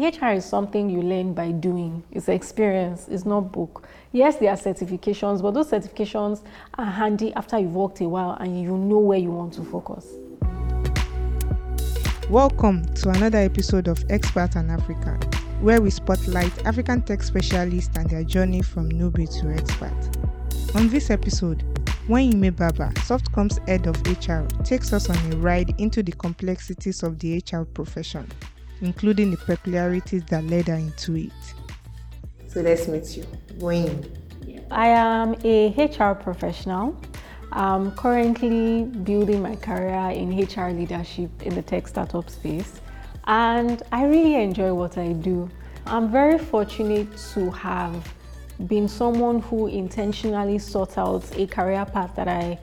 HR is something you learn by doing. It's experience, it's not book. Yes, there are certifications, but those certifications are handy after you've worked a while and you know where you want to focus. Welcome to another episode of Expert and Africa, where we spotlight African tech specialists and their journey from newbie to expert. On this episode, Weyinmi Barber, Softcom's head of HR, takes us on a ride into the complexities of the HR profession, including the peculiarities that led her into it. So let's meet you. Wayne. I am a HR professional. I'm currently building my career in HR leadership in the tech startup space, and I really enjoy what I do. I'm very fortunate to have been someone who intentionally sought out a career path that I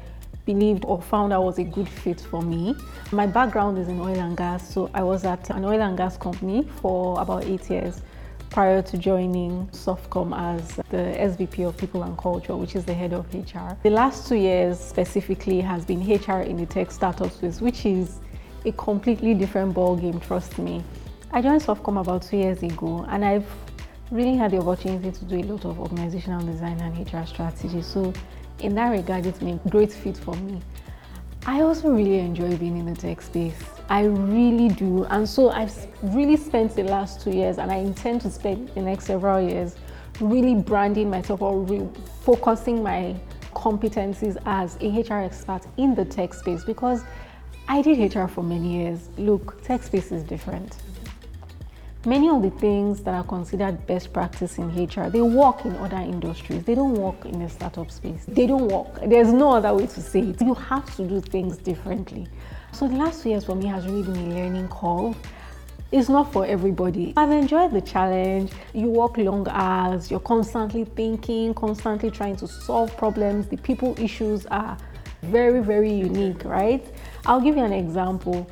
believed or found out was a good fit for me. My background is in oil and gas, so I was at an oil and gas company for about eight years prior to joining Softcom as the SVP of People and Culture, which is the head of HR. The last two years specifically has been HR in the tech startup space, which is a completely different ballgame, trust me. I joined Softcom about two years ago and I've really had the opportunity to do a lot of organizational design and HR strategy. So in that regard, it's been a great fit for me. I also really enjoy being in the tech space. I really do. And so I've really spent the last two years, and I intend to spend the next several years really branding myself or re- focusing my competencies as a HR expert in the tech space because I did HR for many years. Look, tech space is different. Many of the things that are considered best practice in HR, they work in other industries. They don't work in the startup space. They don't work. There's no other way to say it. You have to do things differently. So the last two years for me has really been a learning curve. It's not for everybody. I've enjoyed the challenge. You work long hours, you're constantly thinking, constantly trying to solve problems. The people issues are very, very unique, right? I'll give you an example.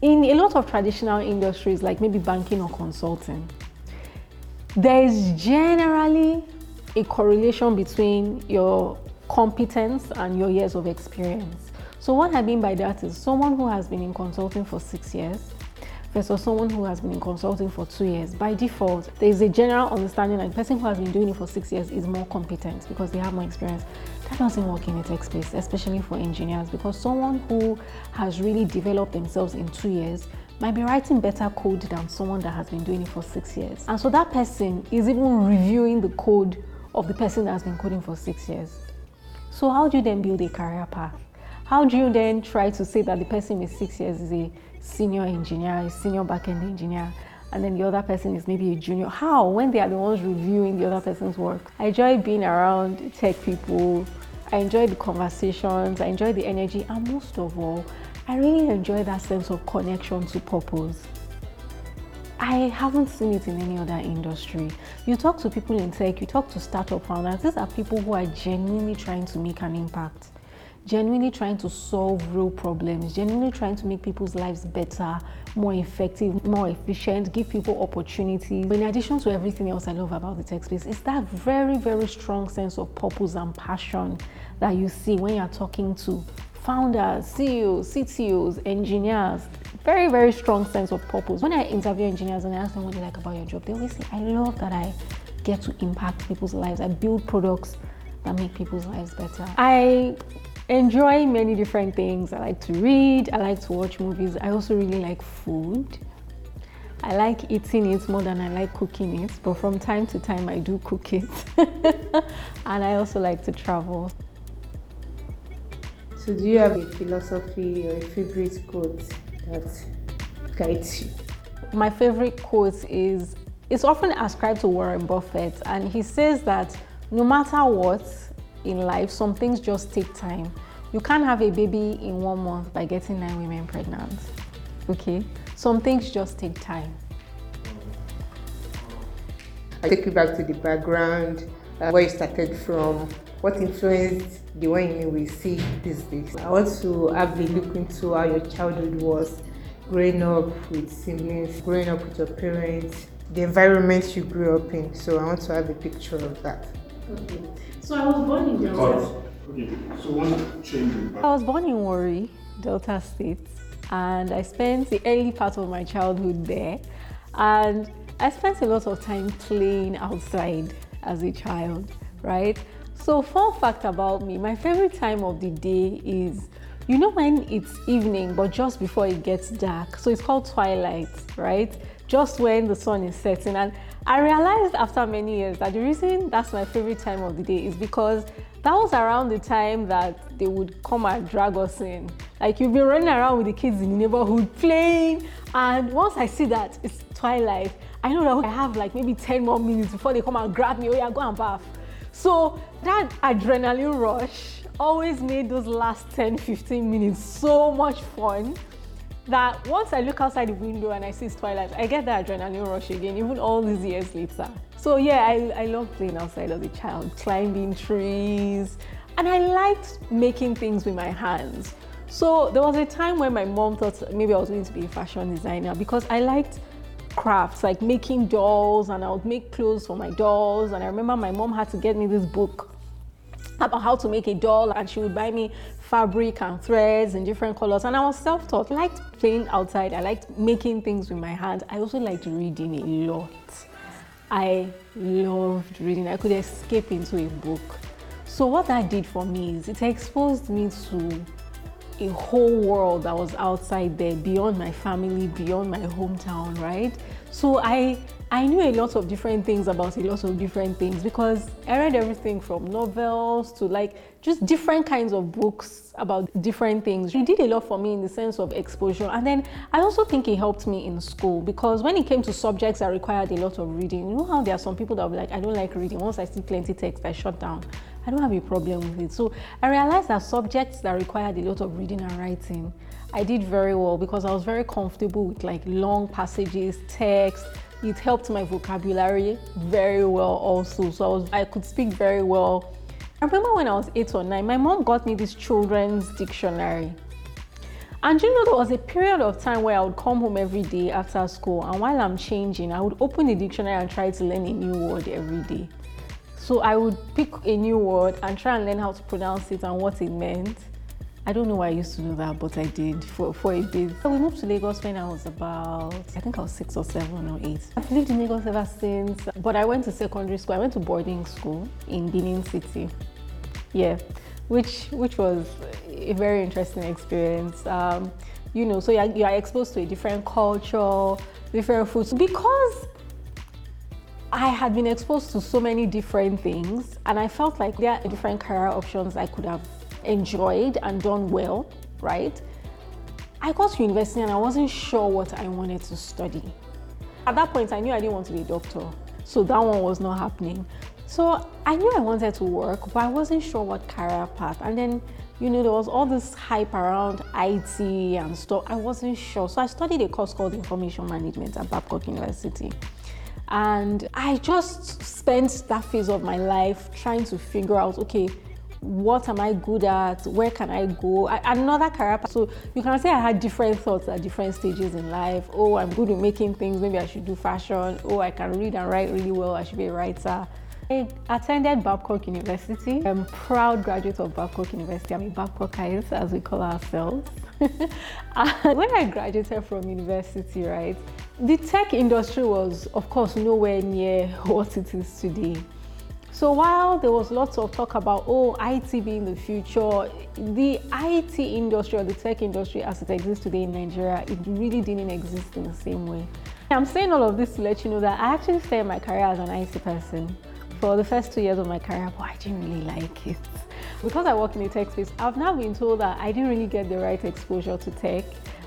In a lot of traditional industries, like maybe banking or consulting, there is generally a correlation between your competence and your years of experience. So, what I mean by that is someone who has been in consulting for six years versus someone who has been in consulting for two years. By default, there is a general understanding that the person who has been doing it for six years is more competent because they have more experience. That doesn't work in the tech space, especially for engineers, because someone who has really developed themselves in two years might be writing better code than someone that has been doing it for six years. And so that person is even reviewing the code of the person that has been coding for six years. So, how do you then build a career path? How do you then try to say that the person with six years is a senior engineer, a senior backend engineer, and then the other person is maybe a junior? How? When they are the ones reviewing the other person's work. I enjoy being around tech people. I enjoy the conversations. I enjoy the energy, and most of all, I really enjoy that sense of connection to purpose. I haven't seen it in any other industry. You talk to people in tech, you talk to startup founders, these are people who are genuinely trying to make an impact genuinely trying to solve real problems, genuinely trying to make people's lives better, more effective, more efficient, give people opportunities. In addition to everything else I love about the tech space, it's that very, very strong sense of purpose and passion that you see when you're talking to founders, CEOs, CTOs, engineers. Very, very strong sense of purpose. When I interview engineers and I ask them what they like about your job, they always say, I love that I get to impact people's lives. I build products that make people's lives better. I enjoy many different things. I like to read, I like to watch movies. I also really like food. I like eating it more than I like cooking it, but from time to time I do cook it. and I also like to travel. So, do you have a philosophy or a favorite quote that guides you? My favorite quote is it's often ascribed to Warren Buffett, and he says that no matter what, in life, some things just take time. You can't have a baby in one month by getting nine women pregnant. Okay? Some things just take time. I take you back to the background, uh, where you started from, what influenced the way we see these days. I to have a look into how your childhood was, growing up with siblings, growing up with your parents, the environment you grew up in. So I want to have a picture of that. Okay. So I was born in Delta. Okay. So one change. I was born in Warri, Delta State, and I spent the early part of my childhood there. And I spent a lot of time playing outside as a child, right? So, fun fact about me my favorite time of the day is you know when it's evening but just before it gets dark so it's called twilight right just when the sun is setting and i realized after many years that the reason that's my favorite time of the day is because that was around the time that they would come and drag us in. Like you've been running around with the kids in the neighborhood playing and once i see that it's twilight i know that i have like maybe 10 more minutes before they come and grab me. Oh yeah go and bath. So that adrenaline rush always made those last 10 15 minutes so much fun that once I look outside the window and I see twilight, I get that adrenaline rush again, even all these years later. So yeah, I, I love playing outside as a child, climbing trees, and I liked making things with my hands. So there was a time when my mom thought maybe I was going to be a fashion designer because I liked crafts like making dolls and I would make clothes for my dolls. And I remember my mom had to get me this book about how to make a doll and she would buy me fabric and threads in different colors. And I was self-taught. I liked playing outside. I liked making things with my hands I also liked reading a lot. I loved reading. I could escape into a book. So what that did for me is it exposed me to a whole world that was outside there beyond my family beyond my hometown right? So I I knew a lot of different things about a lot of different things because I read everything from novels to like just different kinds of books about different things. It did a lot for me in the sense of exposure. And then I also think it helped me in school because when it came to subjects that required a lot of reading, you know how there are some people that be like, I don't like reading. Once I see plenty text, I shut down. I don't have a problem with it. So I realized that subjects that required a lot of reading and writing, I did very well because I was very comfortable with like long passages, text it helped my vocabulary very well also. So I, was, I could speak very well. I remember when I was eight or nine, my mom got me this children's dictionary. And you know, there was a period of time where I would come home every day after school, and while I'm changing, I would open the dictionary and try to learn a new word every day. So I would pick a new word and try and learn how to pronounce it and what it meant. I don't know why I used to do that, but I did for, for a bit. We moved to Lagos when I was about, I think I was six or seven or eight. I've lived in Lagos ever since, but I went to secondary school. I went to boarding school in Benin City. Yeah, which which was a very interesting experience. Um, you know, so you are exposed to a different culture, different foods. Because I had been exposed to so many different things, and I felt like there are different career options I could have enjoyed and done well, right? I got to university and I wasn't sure what I wanted to study. At that point, I knew I didn't want to be a doctor, so that one was not happening. So I knew I wanted to work, but I wasn't sure what career path. And then, you know, there was all this hype around IT and stuff. I wasn't sure. So I studied a course called Information Management at Babcock University. And I just spent that phase of my life trying to figure out okay, what am I good at? Where can I go? I, another career path. So you can say I had different thoughts at different stages in life. Oh, I'm good at making things. Maybe I should do fashion. Oh, I can read and write really well. I should be a writer. I attended Babcock University. I'm proud graduate of Babcock University. I'm a Babcockite, as we call ourselves. when I graduated from university, right, the tech industry was, of course, nowhere near what it is today. So while there was lots of talk about oh IT being the future, the IT industry or the tech industry as it exists today in Nigeria, it really didn't exist in the same way. I'm saying all of this to let you know that I actually started my career as an IT person for the first two years of my career, but I didn't really like it. Because I work in the tech space, I've now been told that I didn't really get the right exposure to tech.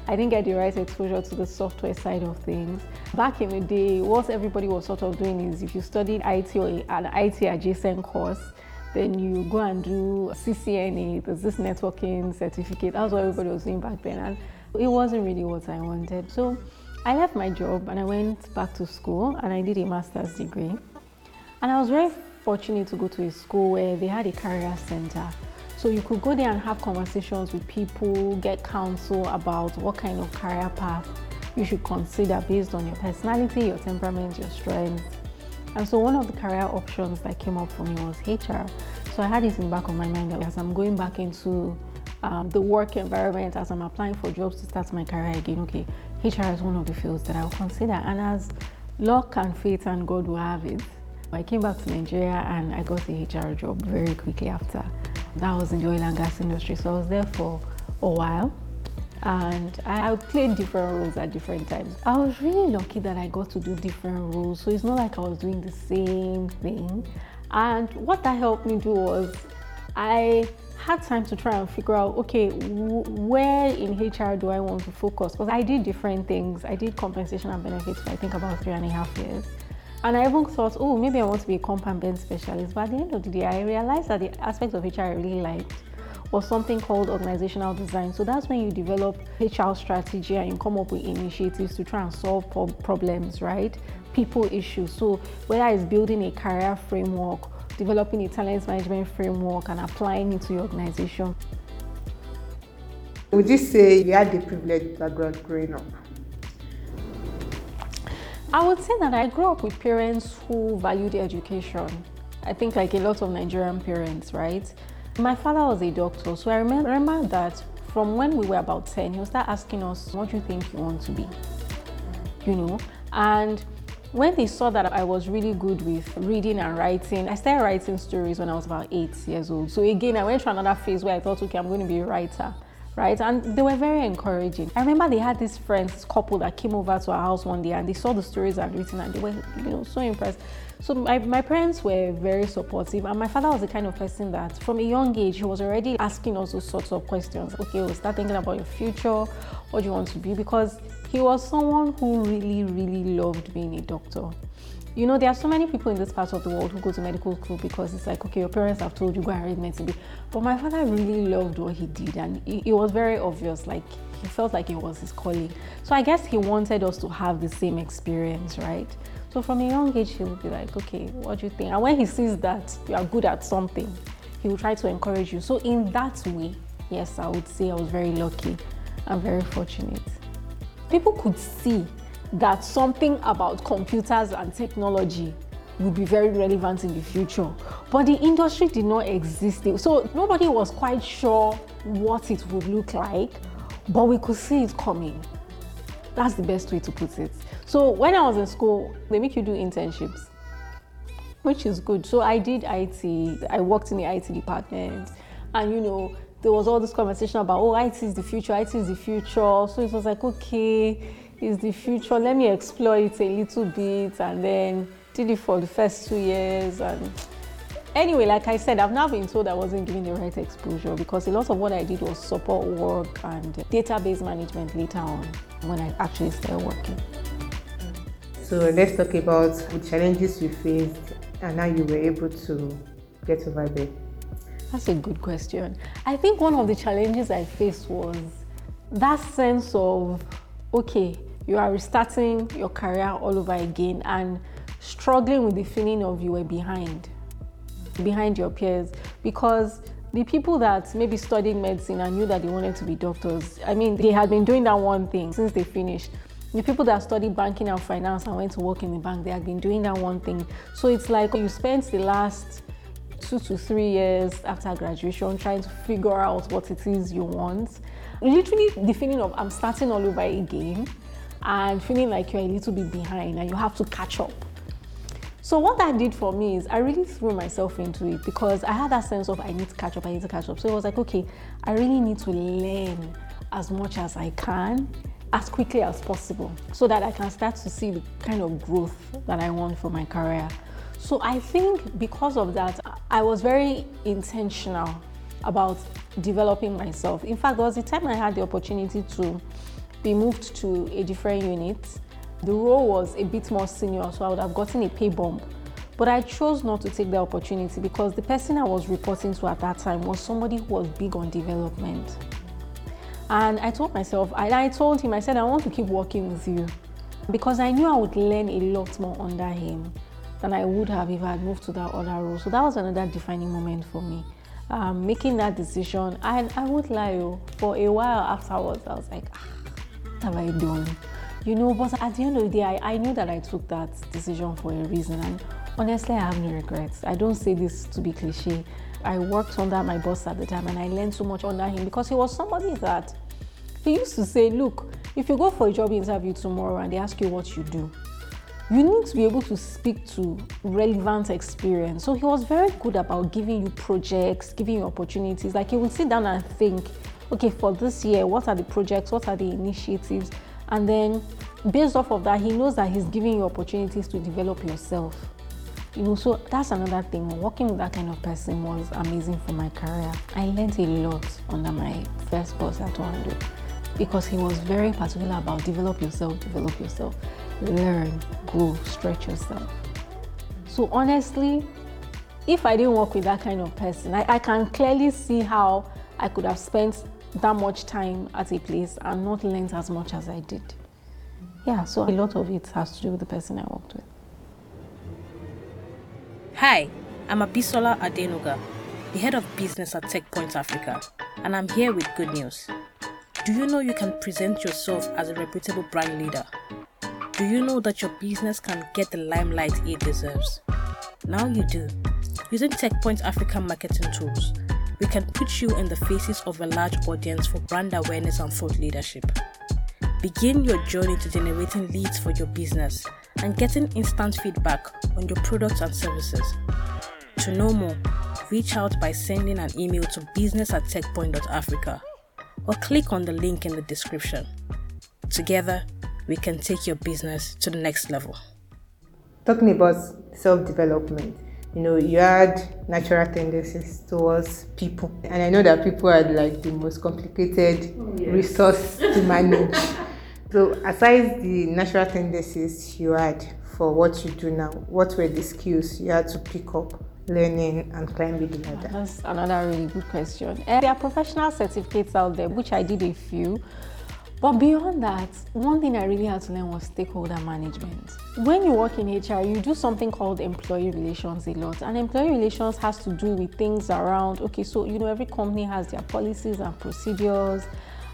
I didn't get the right exposure to the software side of things. Back in the day, what everybody was sort of doing is if you studied IT or an IT adjacent course, then you go and do CCNA, there's this networking certificate. That's what everybody was doing back then. And it wasn't really what I wanted. So I left my job and I went back to school and I did a master's degree. And I was very fortunate to go to a school where they had a career center. So you could go there and have conversations with people, get counsel about what kind of career path you should consider based on your personality, your temperament, your strengths. And so one of the career options that came up for me was HR. So I had this in the back of my mind that as I'm going back into um, the work environment, as I'm applying for jobs to start my career again, okay, HR is one of the fields that I will consider. And as luck and fate and God will have it. I came back to Nigeria and I got a HR job very quickly after. That was in the oil and gas industry, so I was there for a while and I, I played different roles at different times. I was really lucky that I got to do different roles, so it's not like I was doing the same thing. And what that helped me do was I had time to try and figure out okay w- where in hr do i want to focus? Because i did different things. I did compensation and benefits for i think about three and a half years and i even thought oh maybe i want to be a comp and ben specialist but at the end of the day i realized that the aspects of hr i really liked was something called organizational design. So that's when you develop HR strategy and you come up with initiatives to try and solve problems, right? People issues. So whether it's building a career framework, developing a talent management framework and applying it to your organization. Would you say you had the privileged background growing up? I would say that I grew up with parents who valued education. I think like a lot of Nigerian parents, right? My father was a doctor, so I remember, that from when we were about 10, he would start asking us, What do you think you want to be? You know? And when they saw that I was really good with reading and writing, I started writing stories when I was about eight years old. So again, I went through another phase where I thought, okay, I'm going to be a writer right? And they were very encouraging. I remember they had this friends couple that came over to our house one day and they saw the stories I'd written and they were, you know, so impressed. So my, my parents were very supportive and my father was the kind of person that from a young age he was already asking us those sorts of questions. Okay, we'll start thinking about your future, what do you want to be? Because he was someone who really, really loved being a doctor. You know, there are so many people in this part of the world who go to medical school because it's like, okay, your parents have told you go and read medicine. But my father really loved what he did, and it, was very obvious. Like he felt like it was his calling. So I guess he wanted us to have the same experience, right? So from a young age, he would be like, okay, what do you think? And when he sees that you are good at something, he will try to encourage you. So in that way, yes, I would say I was very lucky and very fortunate. People could see that something about computers and technology would be very relevant in the future. But the industry did not exist. So nobody was quite sure what it would look like, but we could see it coming. That's the best way to put it. So when I was in school, they make you do internships, which is good. So I did IT, I worked in the IT department, and you know, there was all this conversation about, oh, IT is the future, IT is the future. So it was like, okay, is the future. Let me explore it a little bit and then did it for the first two years. And anyway, like I said, I've now been told I wasn't given the right exposure because a lot of what I did was support work and database management later on when I actually started working. So let's talk about the challenges you faced and how you were able to get over them. That's a good question. I think one of the challenges I faced was that sense of, okay, you are restarting your career all over again and struggling with the feeling of you were behind, behind your peers because the people that maybe studied medicine and knew that they wanted to be doctors, I mean, they had been doing that one thing since they finished. The people that studied banking and finance and went to work in the bank, they had been doing that one thing. So it's like you spent the last two to three years after graduation trying to figure out what it is you want. Literally, the feeling of I'm starting all over again and feeling like you're a little bit behind and you have to catch up. So what that did for me is I really threw myself into it because I had that sense of I need to catch up, I need to catch up. So it was like, okay, I really need to learn as much as I can as quickly as possible so that I can start to see the kind of growth that I want for my career. So I think because of that, I was very intentional about developing myself. In fact, there was a time I had the opportunity to be moved to a different unit. The role was a bit more senior, so I would have gotten a pay bump. But I chose not to take the opportunity because the person I was reporting to at that time was somebody who was big on development. And I told myself, and I told him, I said, I want to keep working with you because I knew I would learn a lot more under him than I would have if I had moved to that other role. So that was another defining moment for me. Um, making that decision, and I would lie, oh, for a while afterwards, I was like, ah, have I done? You know, but at the end of the day, I, I knew that I took that decision for a reason. And honestly, I have no regrets. I don't say this to be cliche. I worked under my boss at the time and I learned so much under him because he was somebody that he used to say, Look, if you go for a job interview tomorrow and they ask you what you do, you need to be able to speak to relevant experience. So he was very good about giving you projects, giving you opportunities. Like he would sit down and think, okay, for this year, what are the projects, what are the initiatives? And then based off of that, he knows that he's giving you opportunities to develop yourself. You know, so that's another thing. Working with that kind of person was amazing for my career. I learned a lot under my first boss at 200 because he was very particular about develop yourself, develop yourself, learn, grow, stretch yourself. So honestly, if I didn't work with that kind of person, I, I can clearly see how I could have spent that much time at a place and not learned as much as I did. Yeah, so a lot of it has to do with the person I worked with. Hi, I'm Abisola Adenuga, the head of business at TechPoint Africa, and I'm here with good news. Do you know you can present yourself as a reputable brand leader? Do you know that your business can get the limelight it deserves? Now you do. Using TechPoint Africa marketing tools, we can put you in the faces of a large audience for brand awareness and thought leadership. Begin your journey to generating leads for your business and getting instant feedback on your products and services. To know more, reach out by sending an email to business at techpoint.africa or click on the link in the description. Together, we can take your business to the next level. Talking about self development, you know, you had natural tendencies towards people. And I know that people are like the most complicated oh, yes. resource to manage. so, aside the natural tendencies you had for what you do now, what were the skills you had to pick up? learning and climbing the ladder? That's another really good question. And there are professional certificates out there, which I did a few. But beyond that, one thing I really had to learn was stakeholder management. When you work in HR, you do something called employee relations a lot. And employee relations has to do with things around, okay, so you know, every company has their policies and procedures.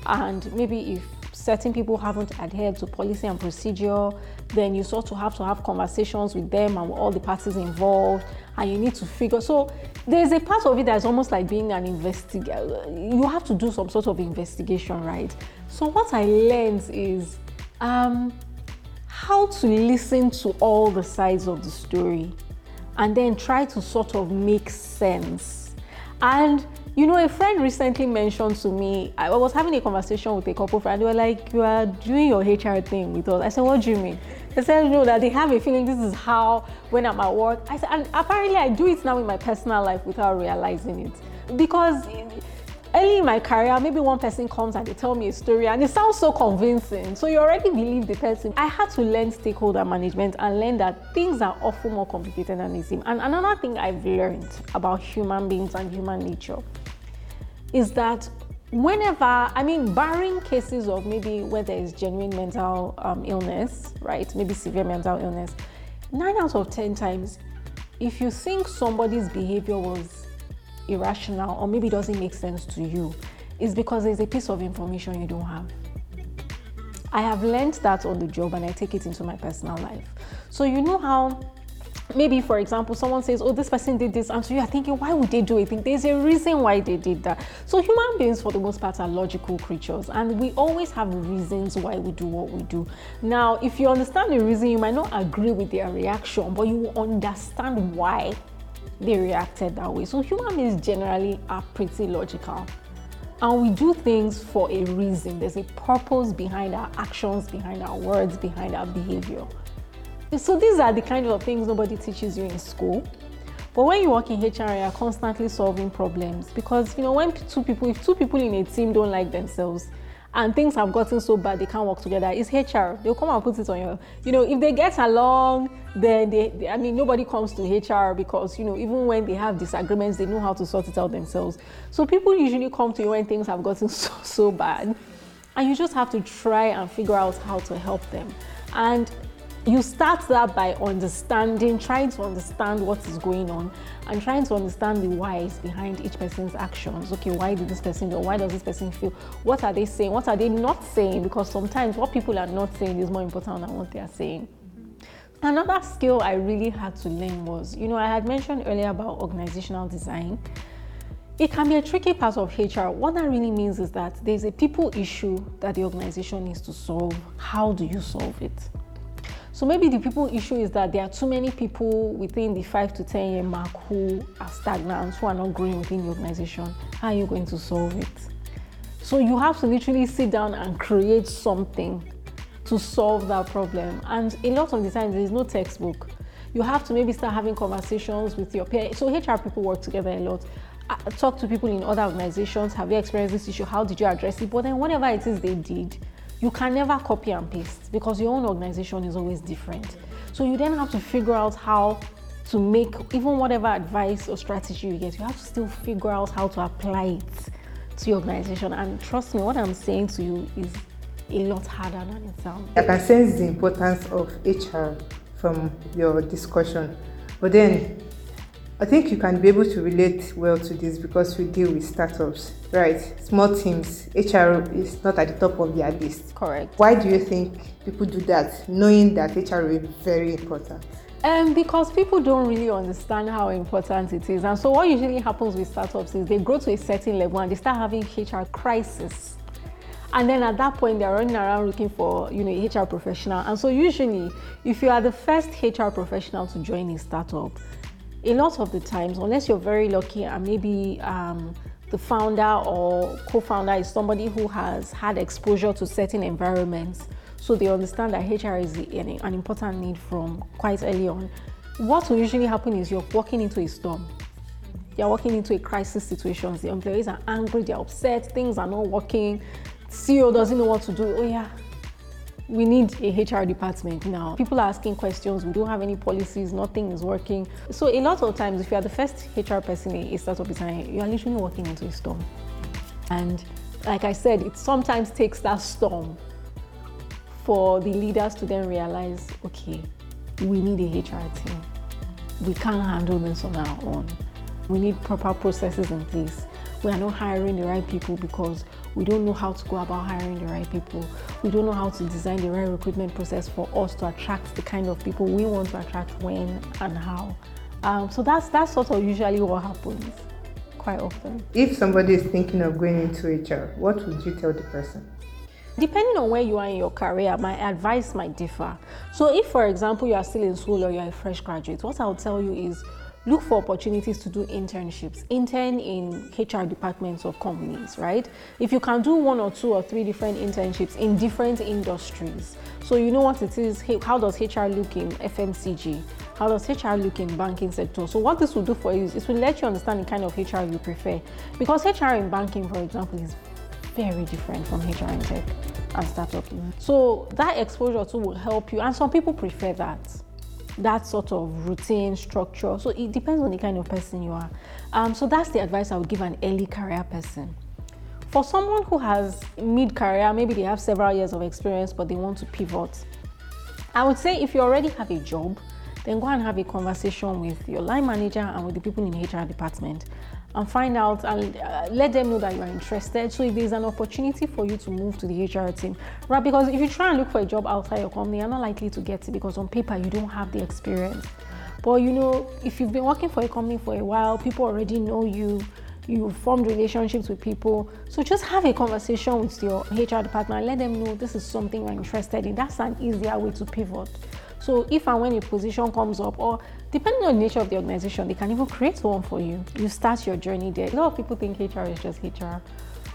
And maybe if certain people haven't adhered to policy and procedure, then you sort of have to have conversations with them and all the parties involved, and you need to figure. So there's a part of it that's almost like being an investigator. You have to do some sort of investigation, right? So what I learned is um, how to listen to all the sides of the story, and then try to sort of make sense. And you know, a friend recently mentioned to me, I was having a conversation with a couple friend. They were like, You are doing your HR thing with us. I said, What do you mean? They said, know, that they have a feeling this is how, when I'm at work. I said, And apparently, I do it now in my personal life without realizing it. Because early in my career, maybe one person comes and they tell me a story and it sounds so convincing. So you already believe the person. I had to learn stakeholder management and learn that things are often more complicated than they seem. And another thing I've learned about human beings and human nature is that whenever, I mean, barring cases of maybe where there is genuine mental um, illness, right? Maybe severe mental illness, nine out of 10 times, if you think somebody's behavior was irrational or maybe doesn't make sense to you, it's because there's a piece of information you don't have. I have learned that on the job and I take it into my personal life. So, you know how maybe for example someone says oh this person did this and so you're thinking why would they do it there's a reason why they did that so human beings for the most part are logical creatures and we always have reasons why we do what we do now if you understand the reason you might not agree with their reaction but you understand why they reacted that way. So human beings generally are pretty logical. And we do things for a reason. There's a purpose behind our actions behind our words behind our behavior. So these are the kind of things nobody teaches you in school. But when you work in HR, you're constantly solving problems because you know when two people, if two people in a team don't like themselves and things have gotten so bad they can't work together, it's HR. They'll come and put it on your, you know, if they get along, then they, they, I mean, nobody comes to HR because you know even when they have disagreements, they know how to sort it out themselves. So people usually come to you when things have gotten so so bad, and you just have to try and figure out how to help them. And you start that by understanding, trying to understand what is going on and trying to understand the whys behind each person's actions. Okay, why did this person do? Why does this person feel? What are they saying? What are they not saying? Because sometimes what people are not saying is more important than what they are saying. Another skill I really had to learn was, you know, I had mentioned earlier about organizational design. It can be a tricky part of HR. What that really means is that there's a people issue that the organization needs to solve. How do you solve it? So maybe the people issue is that there are too many people within the five to 10 year mark who are stagnant, who are not growing within the organization. How are you going to solve it? So you have to literally sit down and create something to solve that problem. And a lot of the times there is no textbook. You have to maybe start having conversations with your peers. So HR people work together a lot. Talk to people in other organizations. Have you experienced this issue? How did you address it? But then whatever it is they did, you can never copy and paste because your own organization is always different. So you then have to figure out how to make even whatever advice or strategy you get, you have to still figure out how to apply it to your organization. And trust me, what I'm saying to you is a lot harder than it sounds. I can sense the importance of HR from your discussion. But then I think you can be able to relate well to this because we deal with startups, right? Small teams, HR is not at the top of their list. Correct. Why do you think people do that, knowing that HR is very important? Um, because people don't really understand how important it is. And so what usually happens with startups is they grow to a certain level and they start having HR crisis. And then at that point, they're running around looking for, you know, HR professional. And so usually, if you are the first HR professional to join a startup, a lot of the times, unless you're very lucky and maybe um, the founder or co-founder is somebody who has had exposure to certain environments, so they understand that HR is an, an important need from quite early on. What will usually happen is you're walking into a storm. You're walking into a crisis situation. The employees are angry, they're upset, things are not working. CEO doesn't know what to do. Oh yeah, we need a HR department now. People are asking questions. We don't have any policies. Nothing is working. So a lot of times, if you are the first HR person in a startup design, you are literally walking into a storm. And like I said, it sometimes takes that storm for the leaders to then realize, okay, we need a HR team. We can't handle this on our own. We need proper processes in place. We are not hiring the right people because we don't know how to go about hiring the right people. We don't know how to design the right recruitment process for us to attract the kind of people we want to attract when and how. Um, so that's that's sort of usually what happens quite often. If somebody is thinking of going into HR, what would you tell the person? Depending on where you are in your career, my advice might differ. So, if, for example, you are still in school or you're a fresh graduate, what I'll tell you is look for opportunities to do internships. Intern in HR departments of companies, right? If you can do one or two or three different internships in different industries, so you know what it is, how does HR look in FMCG? How does HR look in banking sector? So what this will do for you is it will let you understand the kind of HR you prefer. Because HR in banking, for example, is very different from HR in tech and startup. So that exposure too will help you. And some people prefer that that sort of routine structure. So it depends on the kind of person you are. Um, so that's the advice I would give an early career person. For someone who has mid career, maybe they have several years of experience but they want to pivot, I would say if you already have a job, then go and have a conversation with your line manager and with the people in the HR department and find out and uh, let them know that you are interested. So if there's an opportunity for you to move to the HR team, right? Because if you try and look for a job outside your company, you're not likely to get it because on paper you don't have the experience. But you know, if you've been working for a company for a while, people already know you. You've formed relationships with people. So just have a conversation with your HR department. Let them know this is something you're interested in. That's an easier way to pivot. So if and when a position comes up, or depending on the nature of the organization, they can even create one for you. You start your journey there. A lot of people think HR is just HR.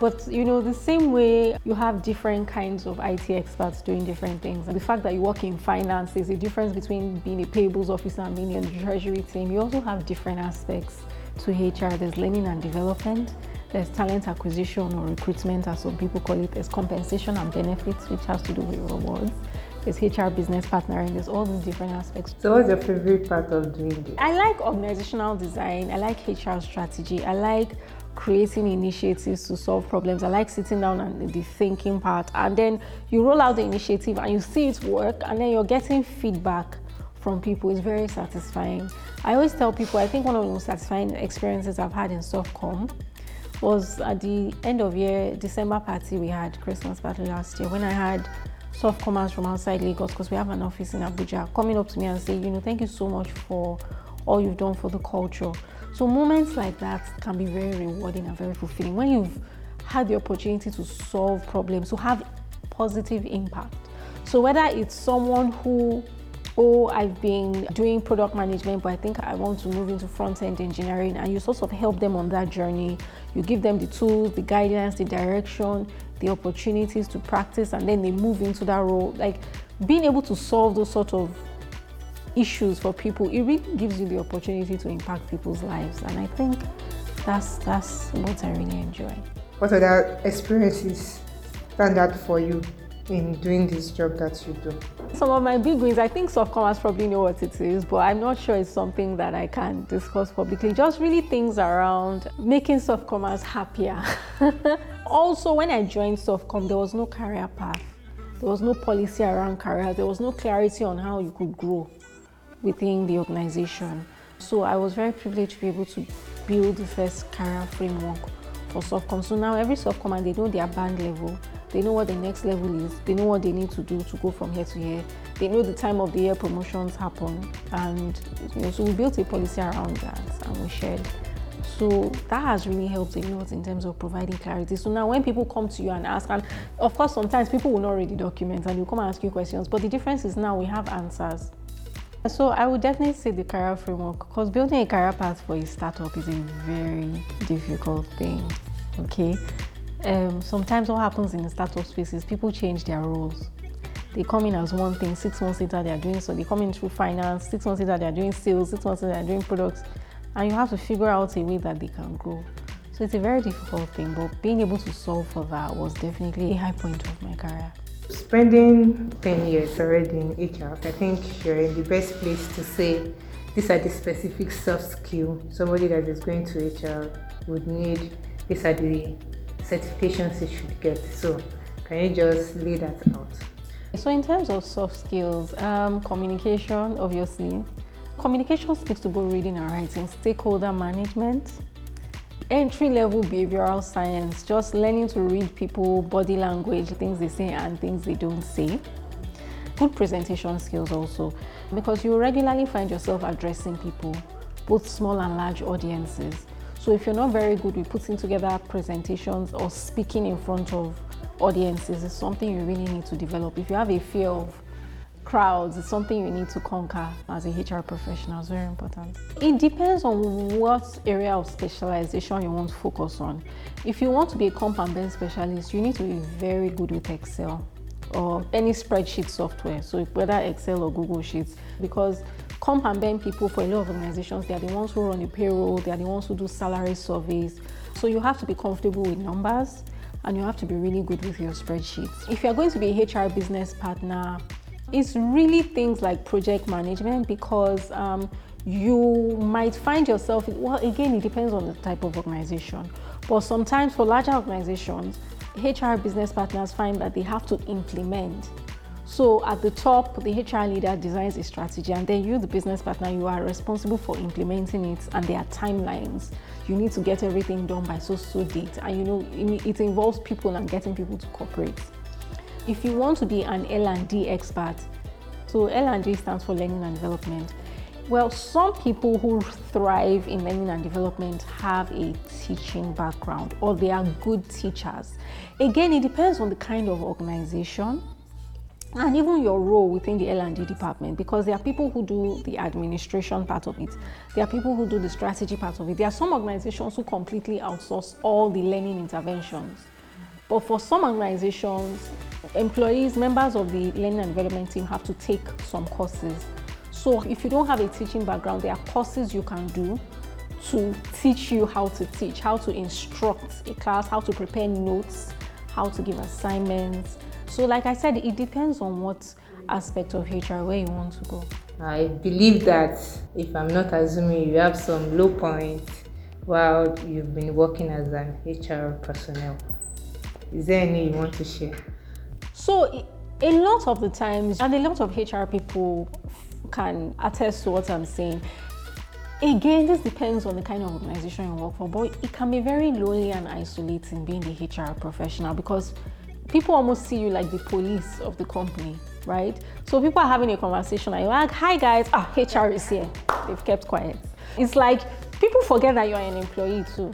But you know, the same way you have different kinds of IT experts doing different things. The fact that you work in finance, is a difference between being a payables officer and being in the treasury team. You also have different aspects to HR. There's learning and development. There's talent acquisition or recruitment, as some people call it. There's compensation and benefits, which has to do with rewards there's HR business partnering, there's all these different aspects. So, what's your favorite part of doing this? I like organizational design, I like HR strategy, I like creating initiatives to solve problems. I like sitting down and the thinking part, and then you roll out the initiative and you see it work, and then you're getting feedback from people. It's very satisfying. I always tell people, I think one of the most satisfying experiences I've had in Softcom was at the end of year December party we had Christmas party last year when I had Softcomers from outside Lagos because we have an office in Abuja coming up to me and say, you know, thank you so much for all you've done for the culture. So moments like that can be very rewarding and very fulfilling when you've had the opportunity to solve problems, to have positive impact. So whether it's someone who oh, I've been doing product management, but I think I want to move into front end engineering. And you sort of help them on that journey. You give them the tools, the guidance, the direction, the opportunities to practice, and then they move into that role. Like being able to solve those sort of issues for people, it really gives you the opportunity to impact people's lives. And I think that's that's what I really enjoy. What other experiences stand out for you in doing this job that you do? Some of my big wins, I think Softcomers probably know what it is, but I'm not sure it's something that I can discuss publicly. Just really things around making Softcomers happier. also, when I joined Softcom, there was no career path. There was no policy around career. There was no clarity on how you could grow within the organization. So I was very privileged to be able to build the first career framework for Softcom. So now every Softcom and they know their band level, they know what the next level is, they know what they need to do to go from here to here. They know the time of the year promotions happen, and you know, so we built a policy around that and we shared. So that has really helped a lot in terms of providing clarity. So now when people come to you and ask, and of course sometimes people will not read the documents and they'll come and ask you questions, but the difference is now we have answers. So I would definitely say the career framework because building a career path for a startup is a very difficult thing. Okay. Um, sometimes what happens in the startup space is people change their roles. They come in as one thing, six months later they are doing so. They come in through finance, six months later they are doing sales, six months later they are doing products, and you have to figure out a way that they can grow. So it's a very difficult thing, but being able to solve for that was definitely a high point of my career. Spending 10 years already in HR, I think you're in the best place to say these are the specific soft skills somebody that is going to HR would need. These are the certifications you should get. So, can you just lay that out? So, in terms of soft skills, um, communication, obviously, communication speaks to both reading and writing, stakeholder management, entry level behavioral science, just learning to read people, body language, things they say and things they don't say. Good presentation skills also, because you regularly find yourself addressing people, both small and large audiences. So if you're not very good with putting together presentations or speaking in front of audiences, it's something you really need to develop. If you have a fear of crowds it's something you need to conquer as a HR professional. It's very important. It depends on what area of specialization you want to focus on. If you want to be a comp and specialist, you need to be very good with Excel or any spreadsheet software. So whether Excel or Google Sheets, because comp and ben people for a lot of organizations, they are the ones who run the payroll, they are the ones who do salary surveys. So you have to be comfortable with numbers and you have to be really good with your spreadsheets. If you're going to be a HR business partner, it's really things like project management because um, you might find yourself, well, again, it depends on the type of organization. But sometimes for larger organizations, HR business partners find that they have to implement. So at the top, the HR leader designs a strategy, and then you, the business partner, you are responsible for implementing it, and there are timelines. You need to get everything done by so so date, and you know it involves people and getting people to cooperate. If you want to be an L&D expert, so L&D stands for learning and development. Well, some people who thrive in learning and development have a teaching background or they are good teachers. Again, it depends on the kind of organization and even your role within the L&D department because there are people who do the administration part of it. There are people who do the strategy part of it. There are some organizations who completely outsource all the learning interventions. But for some organizations, employees, members of the learning and development team have to take some courses. So if you don't have a teaching background, there are courses you can do to teach you how to teach, how to instruct a class, how to prepare notes, how to give assignments. So like I said, it depends on what aspect of HR where you want to go. I believe that if I'm not assuming you have some low points while you've been working as an HR personnel. Is there any you want to share? So, a lot of the times, and a lot of HR people can attest to what I'm saying. Again, this depends on the kind of organization you work for, but it can be very lonely and isolating being the HR professional because people almost see you like the police of the company, right? So people are having a conversation and you're like, hi guys, ah, HR is here. They've kept quiet. It's like people forget that you're an employee too.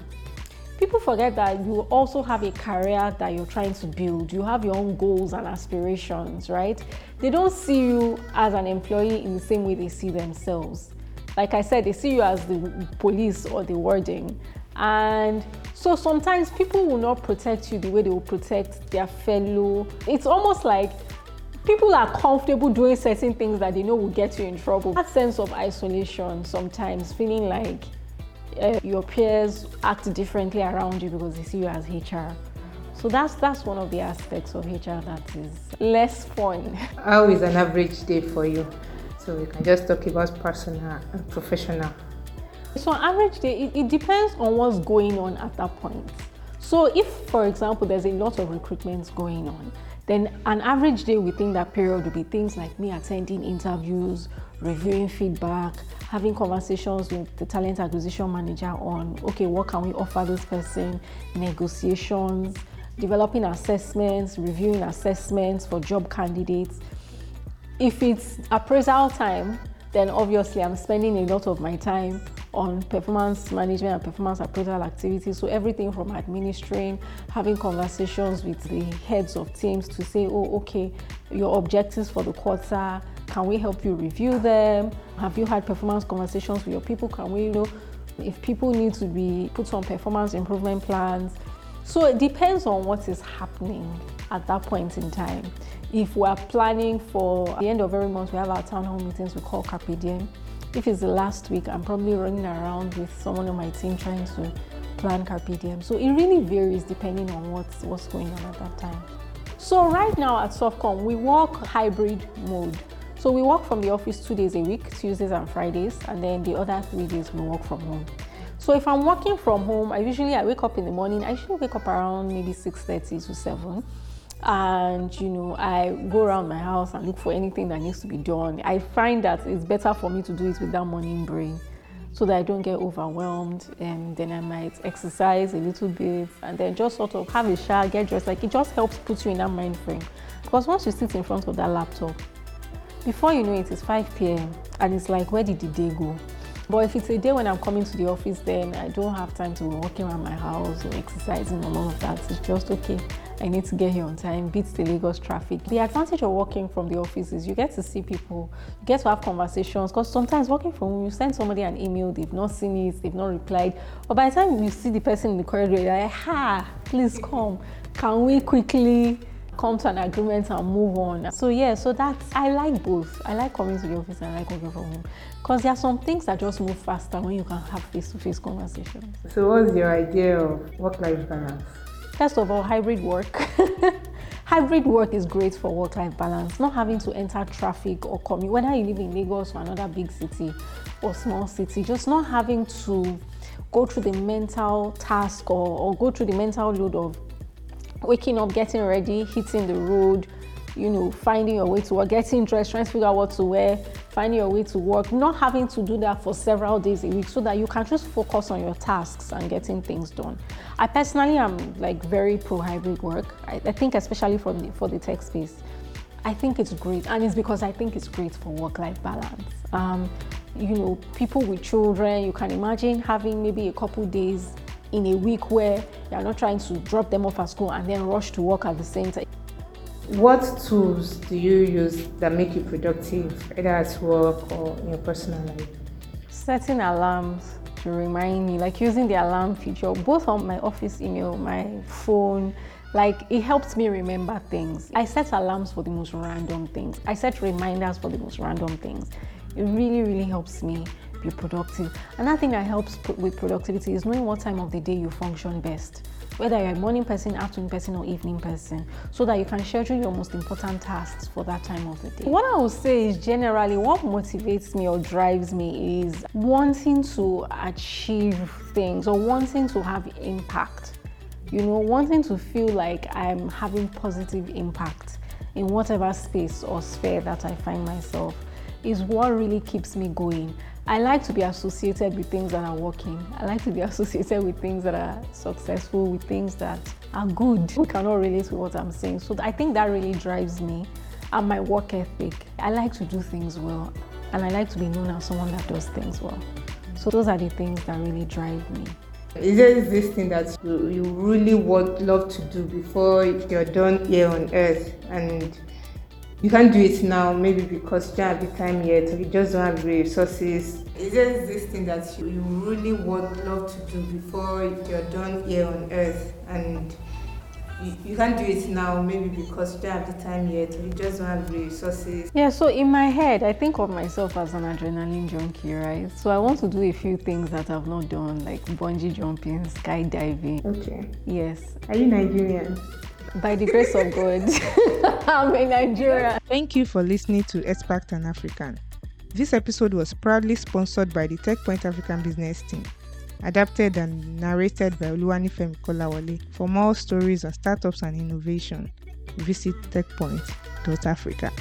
people forget that you also have a career that you're trying to build. You have your own goals and aspirations, right? They don't see you as an employee in the same way they see themselves. Like I said, they see you as the police or the warding. And so sometimes people will not protect you the way they will protect their fellow. It's almost like people are comfortable doing certain things that they know will get you in trouble. That sense of isolation sometimes, feeling like uh, your peers act differently around you because they see you as HR. So that's that's one of the aspects of HR that is less fun. How is an average day for you? So we can just talk about personal and professional. So an average day, it, it depends on what's going on at that point. So if, for example, there's a lot of recruitments going on, then an average day within that period would be things like me attending interviews, reviewing feedback, having conversations with the talent acquisition manager on, okay, what can we offer this person, negotiations, developing assessments, reviewing assessments for job candidates. If it's appraisal time, then obviously I'm spending a lot of my time on performance management and performance appraisal activities. So everything from administering, having conversations with the heads of teams to say, oh, okay, your objectives for the quarter, can we help you review them? Have you had performance conversations with your people? Can we you know if people need to be put on performance improvement plans? So it depends on what is happening at that point in time. If we are planning for the end of every month, we have our town hall meetings we call Carpe Diem. If it's the last week, I'm probably running around with someone on my team trying to plan Carpe Diem. So it really varies depending on what's, what's going on at that time. So right now at Softcom, we work hybrid mode. So we work from the office two days a week, Tuesdays and Fridays, and then the other three days we work from home. So if I'm working from home, I usually I wake up in the morning. I usually wake up around maybe 6:30 to 7 and you know i go around my house and look for anything that needs to be done. I find that it's better for me to do it with that morning brain so that i don't get overwhelmed. And then i might exercise a little bit and then just sort of have a shower get dressed. Like it just helps put you in that mind frame. Because once you sit in front of that laptop before you know it it's 5 p.m and it's like where did the day go but if it's a day when I'm coming to the office, then I don't have time to be walking around my house or exercising or all of that. It's just okay. I need to get here on time, beats the Lagos traffic. The advantage of working from the office is you get to see people, you get to have conversations. Because sometimes working from home, you send somebody an email, they've not seen it, they've not replied. But by the time you see the person in the corridor, you're like, ha, please come. Can we quickly come to an agreement and move on. So yeah, so that's I like both. I like coming to the office and I like working from home because there are some things that just move faster when you can have face-to-face conversations. So what's your idea of work-life balance? First of all, hybrid work. hybrid work is great for work-life balance. Not having to enter traffic or commute, whether you live in Lagos or another big city or small city, just not having to go through the mental task or, or go through the mental load of waking up, getting ready, hitting the road, you know, finding your way to work, getting dressed, trying to figure out what to wear, finding your way to work, not having to do that for several days a week so that you can just focus on your tasks and getting things done. I personally am like very pro hybrid work. I, I think especially for the, for the tech space. I think it's great, and it's because I think it's great for work-life balance. Um, you know, people with children, you can imagine having maybe a couple days in a week where you're not trying to drop them off at school and then rush to work at the same time. What tools do you use that make you productive, either at work or in your personal life? Setting alarms to remind me, like using the alarm feature, both on my office email, my phone, like it helps me remember things. I set alarms for the most random things. I set reminders for the most random things. It really, really helps me be productive. Another thing that helps with productivity is knowing what time of the day you function best, whether you're a morning person, afternoon person, or evening person, so that you can schedule your most important tasks for that time of the day. What I would say is generally what motivates me or drives me is wanting to achieve things or wanting to have impact. You know, wanting to feel like I'm having positive impact in whatever space or sphere that I find myself is what really keeps me going. I like to be associated with things that are working. I like to be associated with things that are successful, with things that are good. We cannot relate to what I'm saying. So I think that really drives me and my work ethic. I like to do things well and I like to be known as someone that does things well. So those are the things that really drive me. Is there this thing that you, you really would love to do before you're done here on earth and you can't do it now, maybe because you don't have the time yet, or you just don't have the resources. Is there this thing that you, you really would love to do before you're done here on earth and you, you can't do it now, maybe because you don't have the time yet, or you just don't have the resources. Yeah, so in my head, I think of myself as an adrenaline junkie, right? So I want to do a few things that I've not done, like bungee jumping, skydiving. Okay. Yes, Are you Nigerian? By the grace of God, I'm in Nigeria. Thank you for listening to Expert and African. This episode was proudly sponsored by the TechPoint African Business Team, adapted and narrated by Oluwanifemi Kolawole. For more stories on startups and innovation, visit techpoint.africa.